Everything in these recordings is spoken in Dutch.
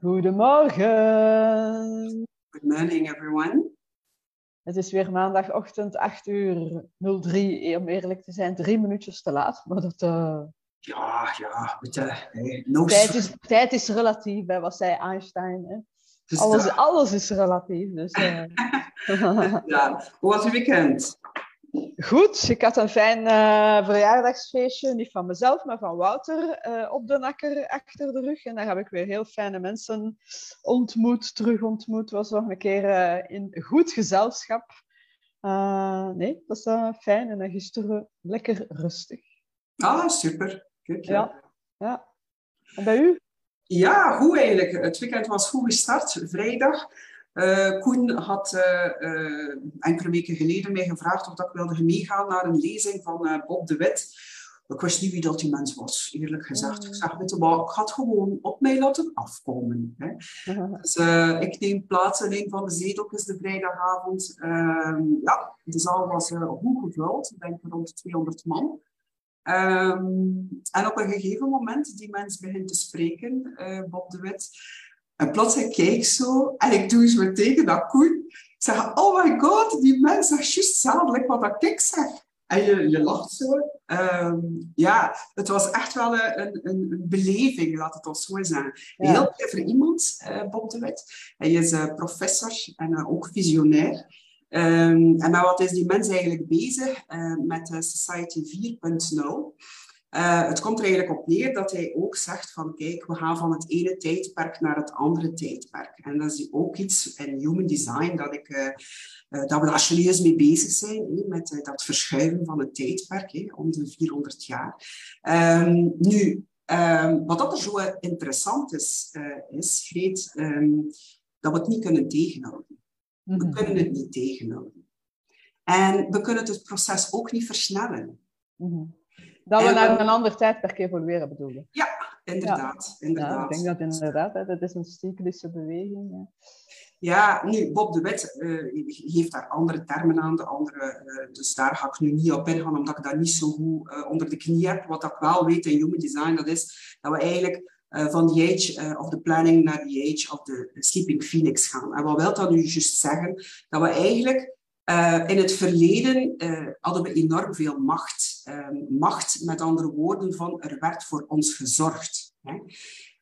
Goedemorgen. Good morning, everyone. Het is weer maandagochtend, 8 uur 03, om eerlijk te zijn, drie minuutjes te laat. Maar dat, uh... Ja, ja, met, uh, no tijd, is, tijd is relatief, hè, wat zei Einstein. Hè? Dus alles, dat... alles is relatief. Dus, uh... ja. Hoe was uw weekend? Goed, ik had een fijn uh, verjaardagsfeestje, niet van mezelf, maar van Wouter, uh, op de nakker achter de rug. En daar heb ik weer heel fijne mensen ontmoet, terug ontmoet. was nog een keer uh, in goed gezelschap. nee, dat was fijn en gisteren lekker rustig. Ah, super. Kijk, ja. ja. En bij u? Ja, goed eigenlijk. Het weekend was goed gestart, vrijdag. Uh, Koen had uh, uh, enkele weken geleden mij gevraagd of ik wilde meegaan naar een lezing van Bob de Wit. Ik wist niet wie dat die mens was, eerlijk gezegd. Ik zeg, weet je wat, ik het gewoon op mij laten afkomen. Hè. Dus ik neem plaats in een van de zeteltjes de vrijdagavond. Ehm, ja, de zaal was goed gevuld, ik denk rond 200 man. Um, en op een gegeven moment, die mens begint te spreken, Bob de Wit, en plots ik kijk zo en ik doe zo tegen dat Koen. Ik zeg, oh my god, die mens zegt juist zadelijk wat dat ik zeg. En je, je lacht zo. Um, ja, het was echt wel een, een, een beleving, laat het ons zo zijn. Ja. Heel clever iemand, uh, Bob de Wit. Hij is uh, professor en uh, ook visionair. Um, en met wat is die mens eigenlijk bezig? met Society 4.0. Uh, het komt er eigenlijk op neer dat hij ook zegt van kijk, we gaan van het ene tijdperk naar het andere tijdperk. En dat is ook iets in human design dat, ik, uh, uh, dat we daar serieus mee bezig zijn, met dat verschuiven van het tijdperk om de 400 jaar. Um, nu, um, wat dat er zo interessant is, is Greet, um, dat we het niet kunnen tegenhouden. We mm -hmm. kunnen het niet tegenhouden. En we kunnen het proces ook niet versnellen. Mm -hmm. Dat we naar een ander tijdperk evolueren bedoelen. Ja, inderdaad. Ja. inderdaad. Ja, ik denk dat inderdaad, hè, dat is een cyclische beweging. Hè. Ja, nu, Bob de Wit uh, geeft daar andere termen aan, de andere, uh, dus daar ga ik nu niet op ingaan, omdat ik dat niet zo goed uh, onder de knie heb. Wat ik wel weet in Human Design, dat is dat we eigenlijk van the age of the planning naar the age of the sleeping phoenix gaan. En wat wil dat nu juist zeggen? Dat we eigenlijk uh, in het verleden uh, hadden we enorm veel macht. Uh, macht, met andere woorden, van er werd voor ons gezorgd. Hè.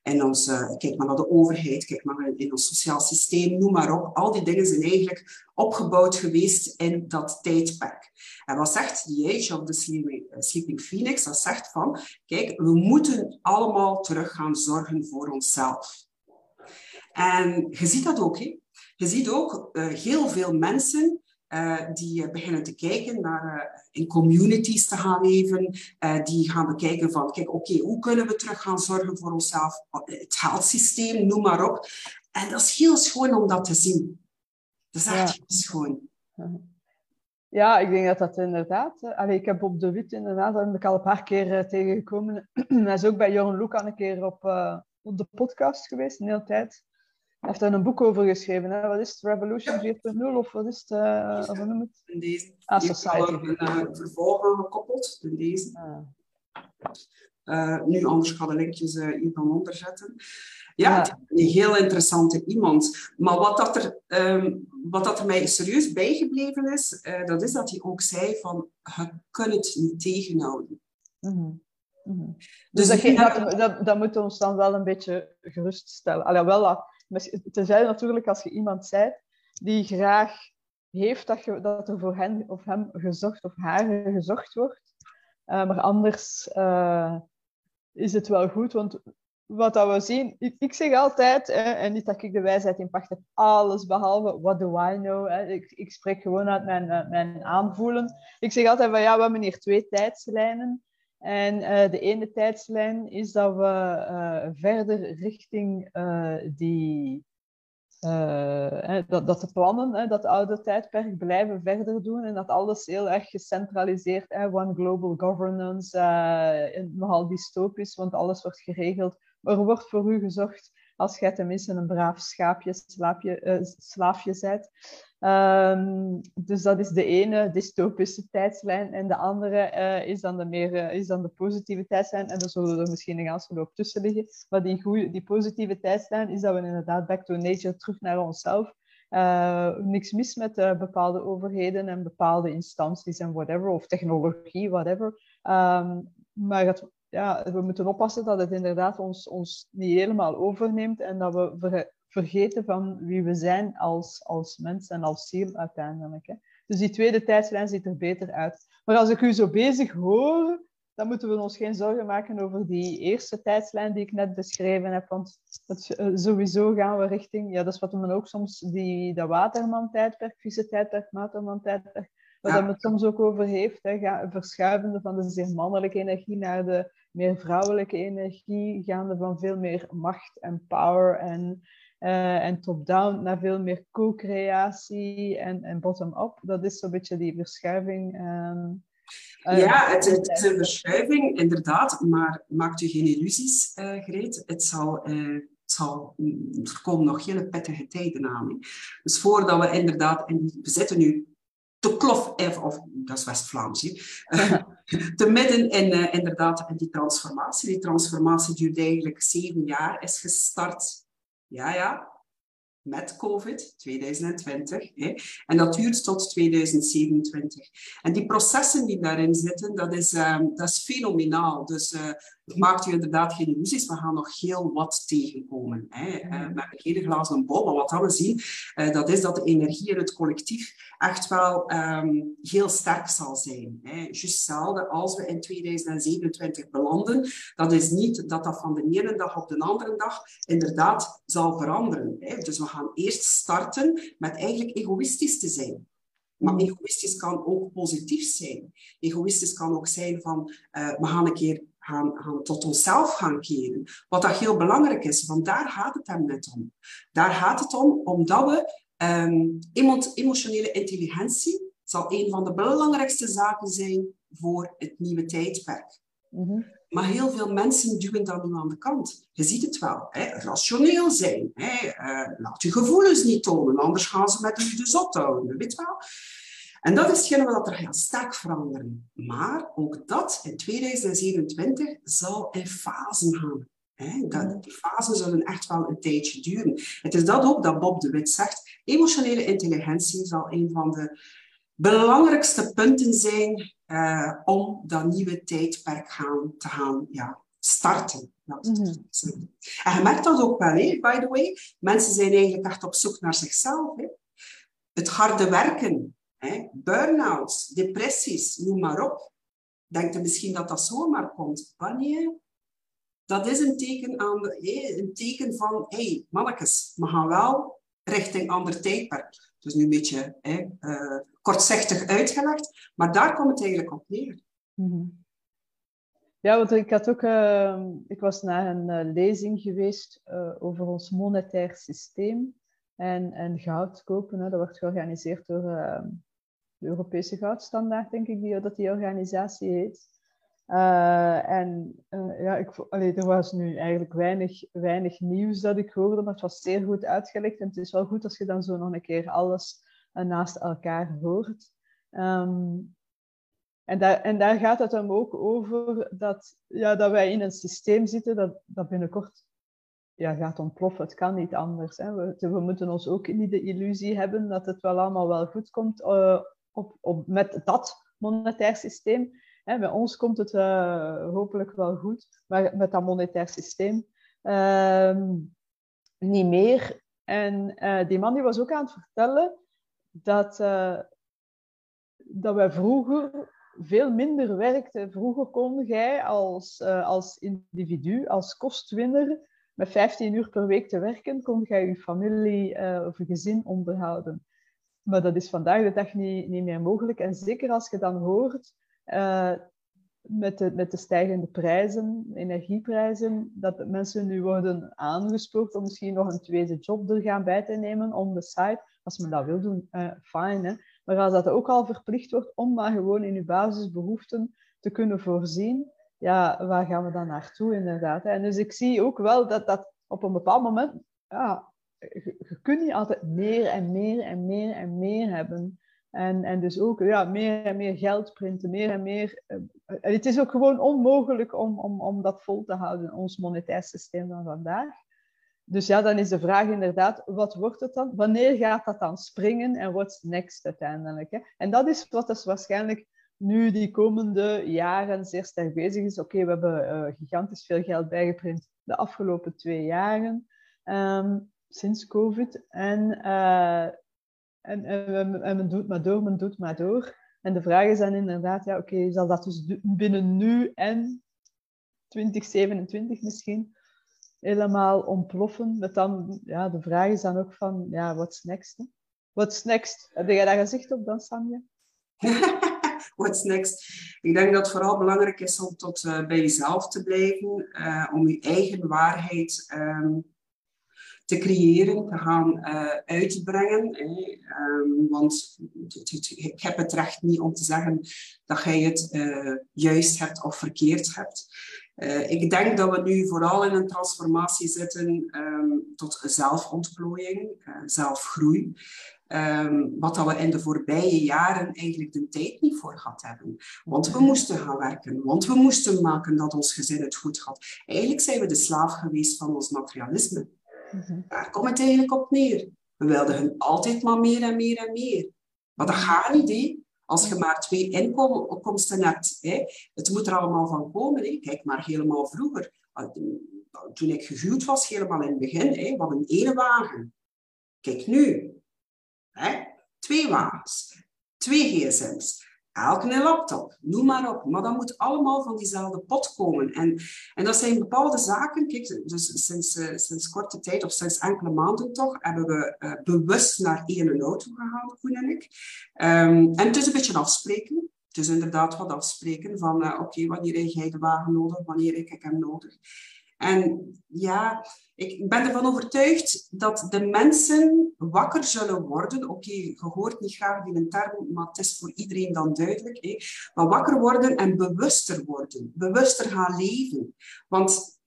En ons, kijk maar naar de overheid, kijk maar in ons sociaal systeem, noem maar op. Al die dingen zijn eigenlijk opgebouwd geweest in dat tijdperk. En wat zegt The Age of the Sleeping, Phoenix? Dat zegt van, kijk, we moeten allemaal terug gaan zorgen voor onszelf. En je ziet dat ook, hè? Je ziet ook heel veel mensen die beginnen te kijken naar uh, in communities te gaan leven, die gaan bekijken van, kijk, oké, okay, hoe kunnen we terug gaan zorgen voor onszelf, het geldsysteem, noem maar op. En dat is heel schoon om dat te zien. Dat is echt ja. heel schoon. Ja, ik denk dat dat inderdaad... Allee, ik heb op de Wit inderdaad, daar ben ik al een paar keer tegengekomen. Hij is ook bij Joran Luca een keer op, op de podcast geweest, een hele tijd. Hij heeft daar een boek over geschreven. Hè? Wat is het? Revolution ja. 4.0 of wat is het? Uh, wat noem het? In deze. Ah, Society. een vervolg gekoppeld. In deze. Ah. Uh, nu, anders ga de linkjes hier dan onder zetten. Ja, ja. een heel interessante iemand. Maar wat dat er, um, wat dat er mij serieus bijgebleven is, uh, dat is dat hij ook zei van, je kunt het niet tegenhouden. Mm -hmm. Mm -hmm. Dus, dus dat, dat, dat, dat, moet ons dan wel een beetje geruststellen. Allee, wel, Tenzij natuurlijk als je iemand bent die graag heeft dat, je, dat er voor hen of hem gezocht of haar gezocht wordt. Uh, maar anders uh, is het wel goed, want wat dat we zien, ik, ik zeg altijd, en niet dat ik de wijsheid in pacht heb, alles behalve what do I know. Ik, ik spreek gewoon uit mijn, mijn aanvoelen. Ik zeg altijd van ja, we hebben hier twee tijdslijnen. En uh, de ene tijdslijn is dat we uh, verder richting uh, die. dat, dat de plannen, dat oude tijdperk blijven verder doen en dat alles heel erg gecentraliseerd, one global governance, nogal dystopisch, want alles wordt geregeld. Er wordt voor u gezocht als jij tenminste een braaf schaapje, slaapje, slaafje bent. Ehm, dus dat is de ene dystopische tijdslijn. En de andere uh, is, dan de meer, uh, is dan de positieve tijdslijn. En daar zullen er misschien een ganse loop tussen liggen. Maar die, goeie, die positieve tijdslijn is dat we inderdaad back to nature, terug naar onszelf. Uh, niks mis met bepaalde overheden en bepaalde instanties en whatever, of technologie, whatever. Um, maar ja, we moeten oppassen dat het inderdaad ons, ons niet helemaal overneemt en dat we vergeten van wie we zijn als, als mens en als ziel uiteindelijk. Hè. Dus die tweede tijdslijn ziet er beter uit. Maar als ik u zo bezig hoor, dan moeten we ons geen zorgen maken over die eerste tijdslijn die ik net beschreven heb. Want eh, sowieso gaan we richting, ja, dat is wat men ook soms die, dat waterman-tijdperk, vieze tijdperk, waterman-tijdperk, waar ja. het soms ook over heeft. Hè, verschuivende van de zeer mannelijke energie naar de meer vrouwelijke energie, gaande van veel meer macht en power en uh, en top-down naar veel meer co-creatie en, en bottom-up. Dat is zo'n beetje die verschuiving. Um, uh, ja, het, het, is een verschuiving, inderdaad. Maar maakt u geen illusies, uh, Greet. Het zal, het zal, er komen nog hele pittige tijden aan. Dus voordat we inderdaad... En we zitten nu te klof, of dat is West-Vlaams, te midden in inderdaad in die transformatie. Die transformatie duurt eigenlijk zeven jaar, is gestart ja, ja, met COVID 2020. Hè. En dat duurt tot 2027. En die processen die daarin zitten, dat is, um, dat is fenomenaal. Dus uh, maakt u inderdaad geen illusies. We gaan nog heel wat tegenkomen. Hè. Uh, we hebben geen glazen bol, maar wat we zien, uh, dat is dat de energie in het collectief echt wel um, heel sterk zal zijn. Hè. Juist hetzelfde als we in 2027 belanden. Dat is niet dat dat van de ene dag op de andere dag inderdaad zal veranderen. Hè. Dus we gaan eerst starten met eigenlijk egoïstisch te zijn. Maar mm. egoïstisch kan ook positief zijn. Egoïstisch kan ook zijn van, uh, we gaan een keer gaan, gaan tot onszelf gaan keren. Wat dat heel belangrijk is, want daar gaat het hem net om. Daar gaat het om, omdat we um, emotionele intelligentie zal een van de belangrijkste zaken zijn voor het nieuwe tijdperk. Mm -hmm. Maar heel veel mensen duwen dat nu aan de kant. Je ziet het wel. Hè? Rationeel zijn. Hè? Uh, laat je gevoelens niet tonen, anders gaan ze met je de zot houden. Weet wel? En dat is hetgene wat er heel sterk veranderen. Maar ook dat in 2027 zal in fasen gaan. Dat, die fasen zullen echt wel een tijdje duren. Het is dat ook dat Bob de Wit zegt. Emotionele intelligentie zal een van de belangrijkste punten zijn uh, om dat nieuwe tijdperk gaan, te gaan ja, starten. Mm -hmm. En je merkt dat ook wel, hè, by the way. Mensen zijn eigenlijk echt op zoek naar zichzelf. Het harde werken, burn-outs, depressies, noem maar op. Denkt je misschien dat dat zomaar komt? Wanneer? Dat is een teken, aan de, een teken van, hé, hey, mannetjes, we gaan wel richting ander tijdperk. Dus nu een beetje uh, kortzichtig uitgelegd, maar daar komt het eigenlijk op neer. Mm Ja, want ik had ook, uh, ik was naar een uh, lezing geweest uh, over ons monetair systeem en, en goud kopen. Hè. Dat wordt georganiseerd door ehm, Europese goudstandaard, denk ik, die, dat die organisatie heet. Uh, en uh, ja, ik, er was nu eigenlijk weinig, weinig nieuws dat ik hoorde, maar het was zeer goed uitgelegd. En het is wel goed als je dan zo nog een keer alles uh, naast elkaar hoort. Um, en, daar, en daar gaat het dan ook over dat, ja, dat wij in een systeem zitten dat, dat binnenkort ja, gaat ontploffen. Het kan niet anders. Hè. We, we moeten ons ook niet de illusie hebben dat het wel allemaal wel goed komt op, op, met dat monetair systeem. Hè, bij ons komt het uh, hopelijk wel goed, maar met dat monetair systeem uh, niet meer. En uh, die man die was ook aan het vertellen dat, eh, dat wij vroeger veel minder werkten. Vroeger kon jij als, als individu, als kostwinner, met 15 uur per week te werken, kon jij je familie of je gezin onderhouden. Maar dat is vandaag de dag niet, niet meer mogelijk. En zeker als je dan hoort uh, met, de, met de stijgende prijzen, energieprijzen, dat mensen nu worden aangespoord om misschien nog een tweede job er gaan bij te nemen on the side. Als men dat wil doen, uh, fine. Hè? Maar als dat ook al verplicht wordt om maar gewoon in je basisbehoeften te kunnen voorzien, ja, waar gaan we dan naartoe inderdaad? Hè? En dus ik zie ook wel dat dat op een bepaald moment ja, je, kunt niet altijd meer en meer en meer en meer hebben. En, en dus ook ja, meer en meer geld printen, meer en meer. Uh, het is ook gewoon onmogelijk om, om, om dat vol te houden, ons monetair systeem van vandaag. Dus ja, dan is de vraag inderdaad, wat wordt het dan? Wanneer gaat dat dan springen en what's next uiteindelijk? Hè? En dat is wat dus waarschijnlijk nu die komende jaren zeer sterk bezig is. Oké, we hebben uh, gigantisch veel geld bijgeprint de afgelopen twee jaren, um, sinds COVID. En, uh, en, en, en, men doet maar door, men doet maar door. En de vraag is dan inderdaad, ja, oké, zal dat dus binnen nu en 2027 misschien helemaal ontploffen. Met dan, ja, de vraag is dan ook van, ja, what's next? What's next? Heb jij daar gezicht op dan, Samje? what's next? Ik denk dat het vooral belangrijk is om tot uh, bij jezelf te blijven, uh, om je eigen waarheid um, te creëren, te gaan uh, uitbrengen. Um, want ik heb het recht niet om te zeggen dat jij het juist hebt of verkeerd hebt. Uh, ik denk dat we nu vooral in een transformatie zitten um, tot zelfontplooiing, zelfgroei. Um, wat dat we in de voorbije jaren eigenlijk de tijd niet voor gehad hebben. Want we moesten gaan werken, want we moesten maken dat ons gezin het goed had. Eigenlijk zijn we de slaaf geweest van ons materialisme. Daar komt het eigenlijk op neer. We wilden hun altijd maar meer en meer en meer. Maar dat gaat niet, hè? Als je maar twee inkomsten hebt, hè, het moet er allemaal van komen. Hè. Kijk maar helemaal vroeger. Ah, toen ik gehuwd was, helemaal in het begin, hè, wat een ene wagen. Kijk nu. Hè, twee wagens, twee gsm's, elk een laptop, noem maar op. Maar dat moet allemaal van diezelfde pot komen. En, en dat zijn bepaalde zaken. Kijk, dus sinds, uh, sinds korte tijd, of sinds enkele maanden toch, hebben we uh, bewust naar één auto gegaan, Koen en ik. Um, en het is een beetje afspreken. Is inderdaad wat afspreken van, uh, oké, wanneer heb jij de wagen nodig, wanneer heb ik hem nodig. En ja, ik ben ervan overtuigd dat de mensen wakker zullen worden. Oké, okay, je hoort niet graag die term, maar het is voor iedereen dan duidelijk. Hè? Maar wakker worden en bewuster worden. Bewuster gaan leven. Want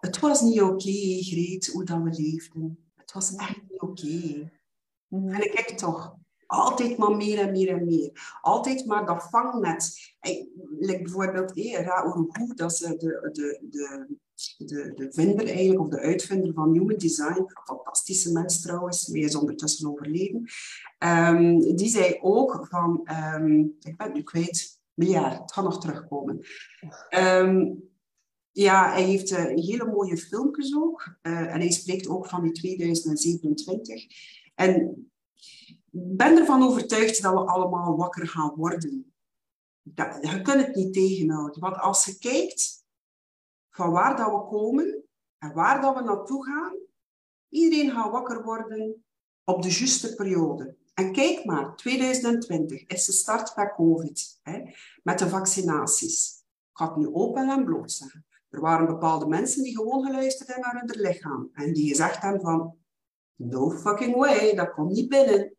het was niet oké, okay, Greet, hoe dat we leefden. Het was echt niet oké. Okay. Mhm. En ik kijk toch, altijd maar meer en meer en meer. Altijd maar dat vangnet. Like bijvoorbeeld eh, Ra dat is de, de, de, de, de vinder eigenlijk, of de uitvinder van Human Design. Fantastische mens trouwens, die is ondertussen overleden. Um, die zei ook van, um, ik ben nu kwijt, miljard, het gaat nog terugkomen. Um, ja, hij heeft uh, hele mooie filmpjes ook. Uh, en hij spreekt ook van die 2027. En ben ervan overtuigd dat we allemaal wakker gaan worden. Dat, je kunt het niet tegenhouden. Want als je kijkt van waar dat we komen en waar dat we naartoe gaan, iedereen gaat wakker worden op de juiste periode. En kijk maar, 2020 is de start bij COVID, hè, met de vaccinaties. Ik ga het nu open en bloot zeggen. Er waren bepaalde mensen die gewoon geluisterd hebben naar hun lichaam. En die gezegd hebben van, no fucking way, dat komt niet binnen.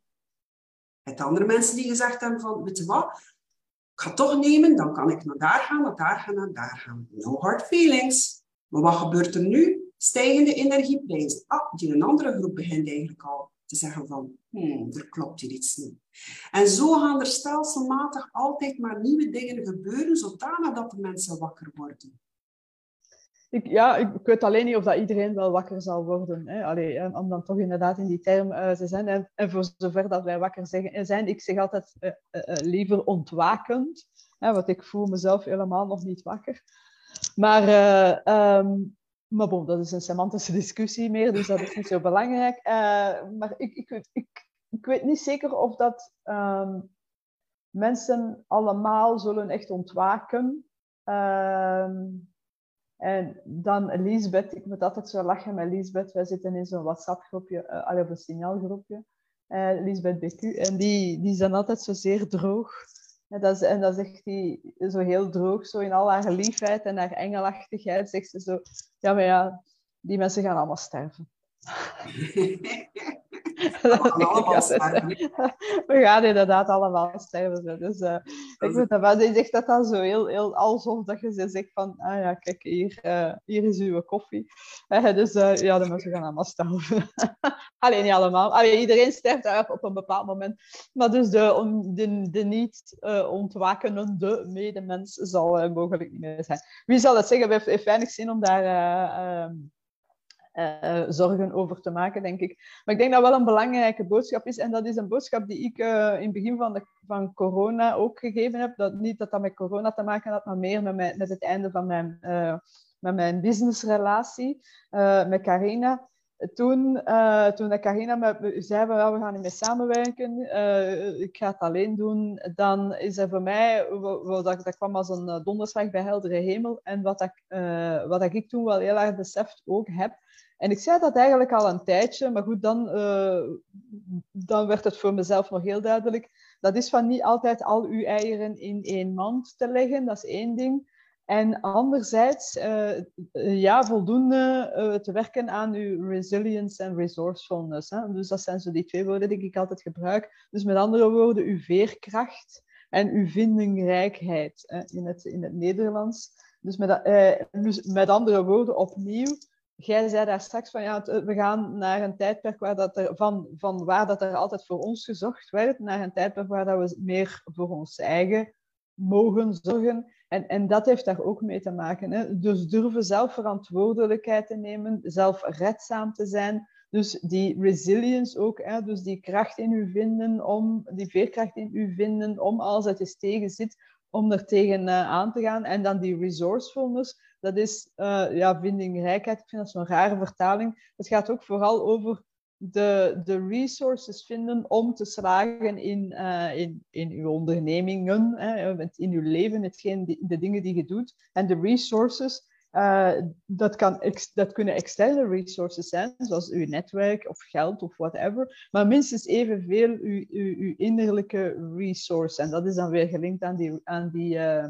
Het andere mensen die gezegd hebben van, weet wat, ik ga toch nemen, dan kan ik naar daar gaan, naar daar gaan, naar daar gaan. No hard feelings. Maar wat gebeurt er nu? Stijgende energieprijzen. Ah, die een andere groep begint eigenlijk al te zeggen van, hmm, er klopt hier iets niet. En zo gaan er stelselmatig altijd maar nieuwe dingen gebeuren, zodanig dat de mensen wakker worden. Ik, ja, ik, weet alleen niet of dat iedereen wel wakker zal worden. Hè. Om dan toch inderdaad in die term uh, te zijn. En, en, voor zover dat wij wakker zijn, ik zeg altijd uh, liever ontwakend. Hè, want ik voel mezelf helemaal nog niet wakker. Maar, um, maar bon, dat is een semantische discussie meer, dus dat is niet zo belangrijk. maar ik, ik, ik, ik, weet niet zeker of dat um, mensen allemaal zullen echt ontwaken. Uh, en dan Lisbeth, ik moet altijd zo lachen met Lisbeth. Wij zitten in zo'n WhatsApp-groepje, uh, op een signaalgroepje. Uh, Lisbeth BQ. En die, die zijn altijd zo zeer droog. En dat, en dat zegt hij zo heel droog, zo in al haar liefheid en haar engelachtigheid. Zegt ze zo, ja, maar ja, die mensen gaan allemaal sterven. Allemaal sterven. We gaan inderdaad allemaal sterven. Dus uh, ik vind dat wel, je zegt dat dan zo heel, heel alsof dat je ze zegt van, ah ja, kijk, hier, uh, hier is uw koffie. Uh, dus ja, de mensen gaan allemaal sterven. Alleen niet allemaal. Allee, iedereen sterft op een bepaald moment. Maar dus de, de, de niet ontwakenende medemens zal mogelijk niet meer zijn. Wie zal het zeggen? Het heeft weinig zin om daar ehm, uh, zorgen over te maken, denk ik. Maar ik denk dat wel een belangrijke boodschap is. En dat is een boodschap die ik uh, in het begin van, de, van corona ook gegeven heb. Dat, niet dat dat met corona te maken had, maar meer met, mijn, met het einde van mijn, uh, met mijn businessrelatie met Carina. Toen, toen dat Carina me zei, we gaan niet meer samenwerken, ik ga het alleen doen, dan is er voor mij, dat, dat kwam als een donderslag bij heldere hemel. En wat, ik, wat ik toen wel heel erg beseft ook heb, en ik zei dat eigenlijk al een tijdje, maar goed, dan, uh, dan werd het voor mezelf nog heel duidelijk. Dat is van niet altijd al uw eieren in één mand te leggen, dat is één ding. En anderzijds, uh, ja, voldoende uh, te werken aan uw resilience en resourcefulness. Hè? Dus dat zijn zo die twee woorden die ik altijd gebruik. Dus met andere woorden, uw veerkracht en uw vindingrijkheid hè, in, het, in het Nederlands. Dus met, dus met andere woorden, opnieuw, jij zei daar straks van ja, we gaan naar een tijdperk waar dat er, van, van waar dat er altijd voor ons gezocht werd, naar een tijdperk waar dat we meer voor ons eigen mogen zorgen. En, en dat heeft daar ook mee te maken. Hè? Dus durven zelf verantwoordelijkheid te nemen, zelf redzaam te zijn. Dus die resilience ook, hè? dus die kracht in u vinden om, die veerkracht in u vinden om als het eens tegen zit, om er tegen uh, aan te gaan. En dan die resourcefulness, dat is uh, ja, vindingrijkheid. Ik vind dat zo'n rare vertaling. Het gaat ook vooral over de, de resources vinden om te slagen in, uh, in, in uw ondernemingen, hè, in uw leven, hetgeen, de dingen die je doet. En de resources, uh, dat, kan, dat kunnen externe resources zijn, zoals uw netwerk of geld of whatever, maar minstens evenveel uw, uw, uw innerlijke resource. En dat is dan weer gelinkt aan die, aan die uh,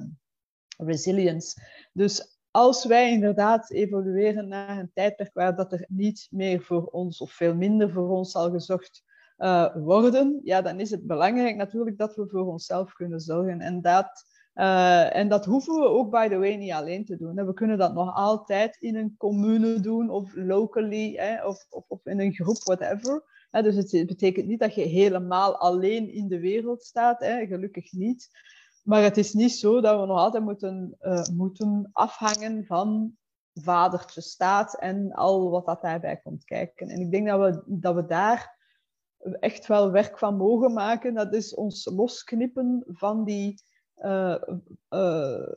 resilience. Dus als wij inderdaad evolueren naar een tijdperk waar dat er niet meer voor ons of veel minder voor ons zal gezocht uh, worden, ja, dan is het belangrijk natuurlijk dat we voor onszelf kunnen zorgen. En dat, uh, en dat hoeven we ook, by the way, niet alleen te doen. We kunnen dat nog altijd in een commune doen of locally hè, of, of, of, in een groep, whatever. dus het betekent niet dat je helemaal alleen in de wereld staat, hè, gelukkig niet. Maar het is niet zo dat we nog altijd moeten, uh, moeten afhangen van vadertje staat en al wat dat daarbij komt kijken. En ik denk dat we, dat we daar echt wel werk van mogen maken. Dat is ons losknippen van die, uh, uh,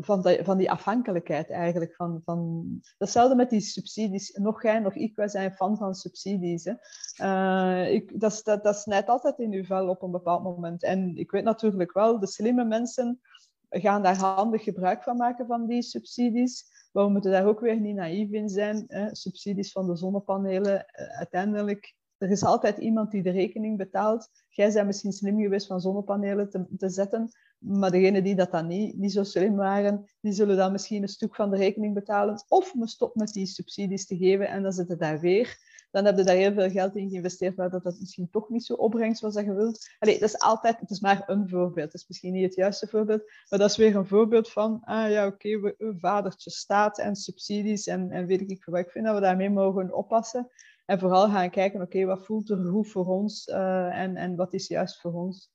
van, die, van die afhankelijkheid eigenlijk. Van, van... Hetzelfde met die subsidies. Nog jij, nog ik, wij zijn fan van subsidies. Hè. Uh, ik, dat, dat, dat snijdt altijd in uw vel op een bepaald moment. En ik weet natuurlijk wel, de slimme mensen gaan daar handig gebruik van maken van die subsidies. Maar we moeten daar ook weer niet naïef in zijn. Hè. Subsidies van de zonnepanelen, uh, uiteindelijk er is altijd iemand die de rekening betaalt. Jij bent misschien slim geweest van zonnepanelen te, te zetten, maar degenen die dat dan niet, niet zo slim waren, die zullen dan misschien een stuk van de rekening betalen. Of me stop met die subsidies te geven en dan zitten daar weer. Dan heb je daar heel veel geld in geïnvesteerd, maar dat dat misschien toch niet zo opbrengt zoals dat je wilt. Allee, dat is altijd, het is maar een voorbeeld. Het is misschien niet het juiste voorbeeld, maar dat is weer een voorbeeld van, ah ja, oké, okay, vadertje staat en subsidies en, en weet ik veel wat. Ik vind dat we daarmee mogen oppassen. En vooral gaan kijken, oké, wat voelt er goed voor ons uh, en, en wat is juist voor ons.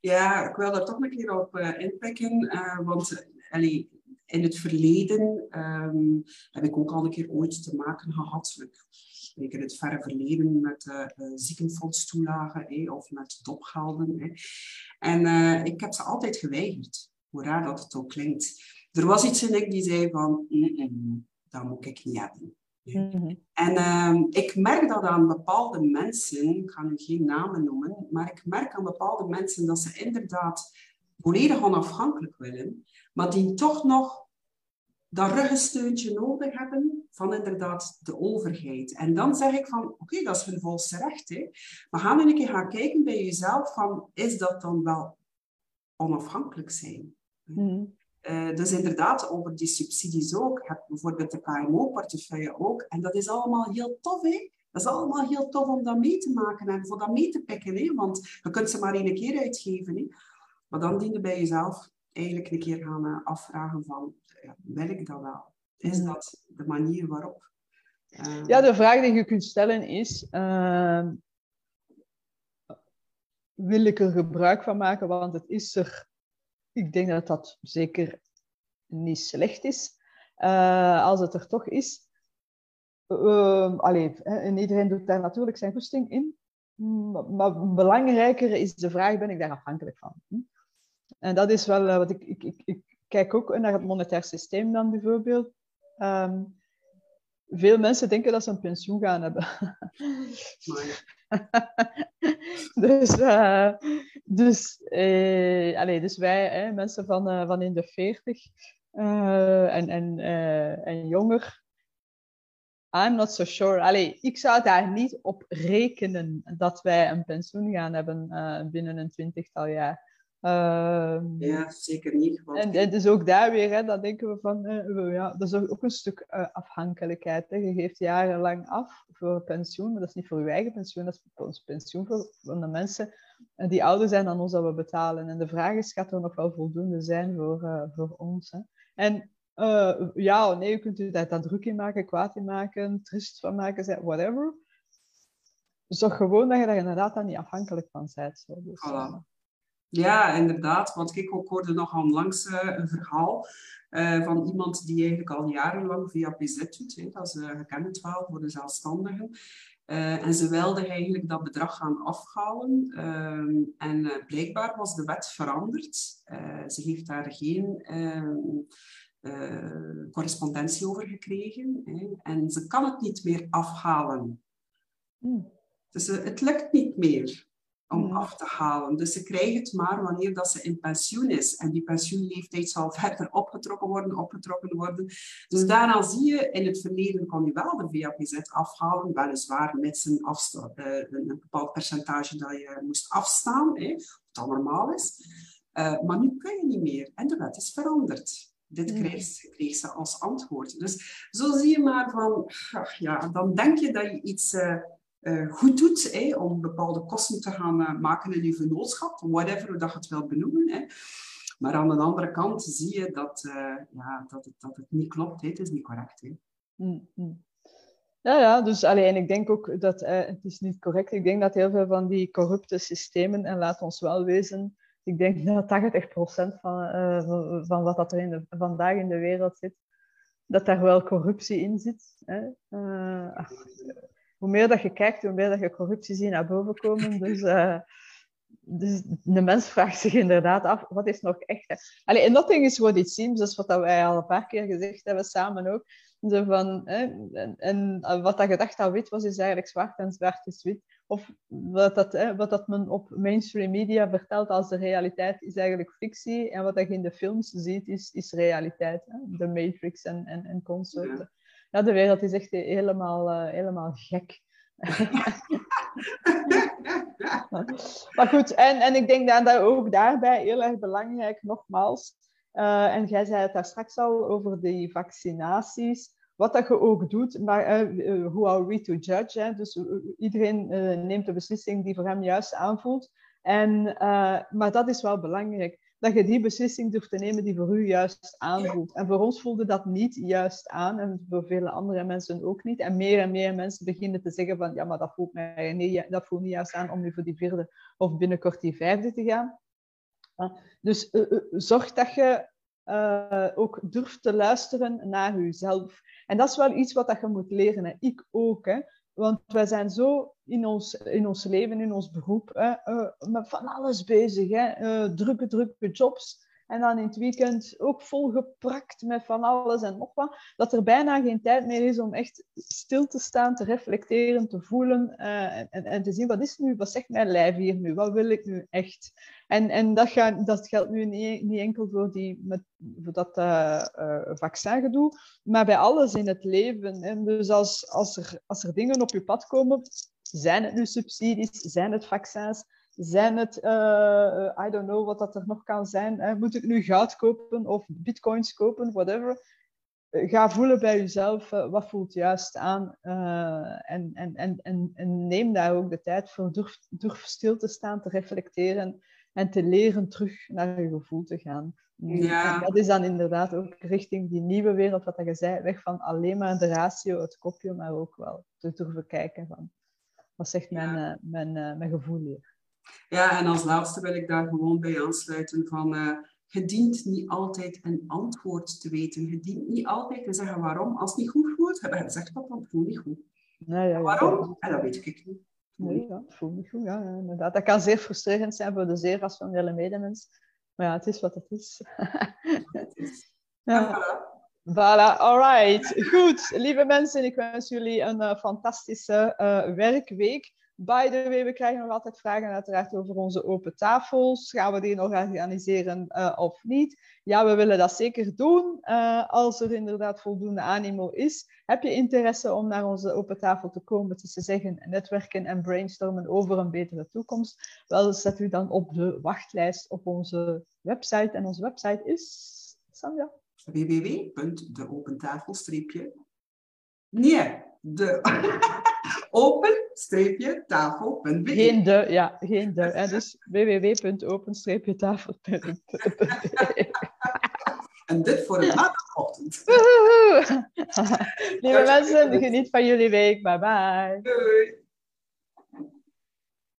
Ja, ik wil daar toch een keer op uh, inpikken. Uh, want allee, in het verleden um, heb ik ook al een keer ooit te maken gehad. Ik, in het verre verleden met ziekenfondstoelagen eh, of met topgelden. Eh. En ik heb ze altijd geweigerd, hoe raar dat het ook klinkt. Er was iets in ik die zei van, -mm, dat moet ik niet hebben. Mhm. En uh, ik merk dat aan bepaalde mensen, ik ga nu geen namen noemen, maar ik merk aan bepaalde mensen dat ze inderdaad volledig onafhankelijk willen, maar die toch nog dat ruggensteuntje nodig hebben van inderdaad de overheid. En dan zeg ik van, oké, dat is hun volste recht. Hè. Maar ga nu een keer gaan kijken bij jezelf van, is dat dan wel onafhankelijk zijn? Mm uh, dus inderdaad, over die subsidies ook. Je hebt bijvoorbeeld de KMO-portefeuille ook. En dat is allemaal heel tof, hè? Dat is allemaal heel tof om dat mee te maken en voor dat mee te pikken. Hè? Want je kunt ze maar één keer uitgeven. Hè? Maar dan dien je bij jezelf eigenlijk een keer gaan uh, afvragen van, ja, wil ik dat wel? Is mm. dat de manier waarop? Uh, ja, de vraag die je kunt stellen is, uh, wil ik er gebruik van maken? Want het is er, ik denk dat dat zeker niet slecht is. Uh, als het er toch is, uh, en iedereen doet daar natuurlijk zijn goesting in. Maar belangrijker is de vraag, ben ik daar afhankelijk van? Hm? En dat is wel uh, wat ik, ik, ik, ik, kijk ook naar het monetair systeem dan bijvoorbeeld. Um, veel mensen denken dat ze een pensioen gaan hebben. dus, uh, dus, uh, allez, dus wij, hè, mensen van, uh, van in de 40 en, en, en jonger, I'm not so sure. Allee, ik zou daar niet op rekenen dat wij een pensioen gaan hebben binnen een twintigtal jaar. Ehm, ja, zeker niet. En, en dus ook daar weer, hè, dan denken we van, uh, ja, dat is ook een stuk uh, afhankelijkheid. Hè. Je geeft jarenlang af voor pensioen, maar dat is niet voor je eigen pensioen, dat is voor ons pensioen voor, voor de mensen die ouder zijn dan ons dat we betalen. En de vraag is, gaat er nog wel voldoende zijn voor, voor ons? Hè? En ja of nee, je kunt u daar dan druk in maken, kwaad in maken, trist van maken, whatever. Zorg gewoon dat je daar inderdaad dan niet afhankelijk van bent. Zo. Dus, voilà. Ja, inderdaad. Want ik ook hoorde nog onlangs uh, een verhaal uh, van iemand die eigenlijk al jarenlang via PZ doet. Hè. Dat is uh, gekend wel voor de zelfstandigen. en ze wilden eigenlijk dat bedrag gaan afhalen. Ehm, en blijkbaar was de wet veranderd. ze heeft daar geen ehm, correspondentie over gekregen. Hè. En ze kan het niet meer afhalen. Hmm. Dus het lukt niet meer om mm. af te halen. Dus ze krijgen het maar wanneer dat ze in pensioen is. En die pensioenleeftijd zal verder opgetrokken worden, opgetrokken worden. Dus daarna zie je, in het verleden kon je wel de VAPZ afhalen, weliswaar met een, uh, een bepaald percentage dat je moest afstaan, hè, wat dan normaal is. Uh, maar nu kun je niet meer en de wet is veranderd. Dit mm. kreeg ze, kreeg ze als antwoord. Dus zo zie je maar van, ach ja, dan denk je dat je iets uh, uh, goed doet hè, om bepaalde kosten te gaan uh, maken in je vennootschap, whatever dat je het wil benoemen. Hè. Maar aan de andere kant zie je dat, uh, ja, dat, het, dat het niet klopt. Hè. Het is niet correct. Hè. Mm -hmm. Ja, ja, dus alleen ik denk ook dat het is niet correct. Ik denk dat heel veel van die corrupte systemen, en laat ons wel wezen, ik denk dat 80% van, van wat dat er in de, vandaag in de wereld zit, dat daar wel corruptie in zit. Hè. Hoe meer dat je kijkt, hoe meer dat je corruptie ziet naar boven komen. Dus, uh, dus de mens vraagt zich inderdaad af, wat is nog echt? Allee, en nothing is what it seems, dat is wat wij al een paar keer gezegd hebben, samen ook. Zo van, hè, en, wat dat gedacht dat wit was, is eigenlijk zwart en zwart is wit. Of wat dat, hè, wat dat men op mainstream media vertelt als de realiteit, is eigenlijk fictie. En wat dat je in de films ziet, is, is realiteit. Hè? De Matrix en, en, en consorten de wereld is echt helemaal, uh, helemaal gek. maar goed, en, en ik denk dat, dat ook daarbij heel erg belangrijk, nogmaals, uh, en jij zei het daar straks al over die vaccinaties, wat dat je ook doet, maar uh, who are we to judge? Hè? Dus iedereen neemt de beslissing die voor hem juist aanvoelt. En, maar dat is wel belangrijk dat je die beslissing durft te nemen die voor u juist aanvoelt. En voor ons voelde dat niet juist aan en voor vele andere mensen ook niet. En meer en meer mensen beginnen te zeggen van ja, maar dat voelt mij niet, dat voelt niet juist aan om nu voor die vierde of binnenkort die vijfde te gaan. Dus uh, uh, zorg dat je uh, ook durft te luisteren naar jezelf. En dat is wel iets wat dat je moet leren. Hè. Ik ook. Hè. Want wij zijn zo in ons, in ons leven, in ons beroep, uh, met van alles bezig. Hè? Uh, drukke, drukke jobs. En dan in het weekend ook volgeprakt met van alles en nog wat. Dat er bijna geen tijd meer is om echt stil te staan, te reflecteren, te voelen uh, en, en, te zien wat is nu, wat zegt mijn lijf hier nu, wat wil ik nu echt. En, en dat, dat geldt nu niet, enkel voor, die, met, voor dat uh, uh, vaccingedoe, maar bij alles in het leven. En dus als, als, er, als er dingen op je pad komen, zijn het nu subsidies, zijn het vaccins, zijn het, uh, I don't know wat dat er nog kan zijn. Hè? Moet ik nu goud kopen of bitcoins kopen, whatever. ga voelen bij jezelf, wat voelt juist aan. en, en, en, en, en, neem daar ook de tijd voor. Durf, durf stil te staan, te reflecteren en te leren terug naar je gevoel te gaan. Ja. En dat is dan inderdaad ook richting die nieuwe wereld, wat je zei, weg van alleen maar de ratio, het kopje, maar ook wel te durven kijken van wat zegt mijn, uh, mijn, uh, mijn gevoel hier. Ja, en als laatste wil ik daar gewoon bij aansluiten van uh, je dient niet altijd een antwoord te weten. Je dient niet altijd te zeggen waarom. Als het niet goed voelt, hebben je gezegd dat dan voelt niet goed. Nee, ja, waarom? En dat weet ik niet. Nee, ja, voelt niet goed. Ja, inderdaad. Dat kan zeer frustrerend zijn voor de zeer rationele medemens. Maar ja, het is wat het is. ja. Voilà, alright. Goed, lieve mensen, ik wens jullie een uh, fantastische uh, werkweek. By the way, we krijgen nog altijd vragen uiteraard over onze open tafels. Gaan we die nog organiseren uh, of niet? Ja, we willen dat zeker doen. Uh, als er inderdaad voldoende animo is. Heb je interesse om naar onze open tafel te komen? te zeggen netwerken en brainstormen over een betere toekomst. Wel, zet u dan op de wachtlijst op onze website. En onze website is, Sandra? www.deopentafel- Nee, de open-tafel.be. Geen de, ja, geen de. En dus www.open-tafel.be. En dit voor een maandagochtend. Lieve mensen, geniet van jullie week. Bye bye. Doei.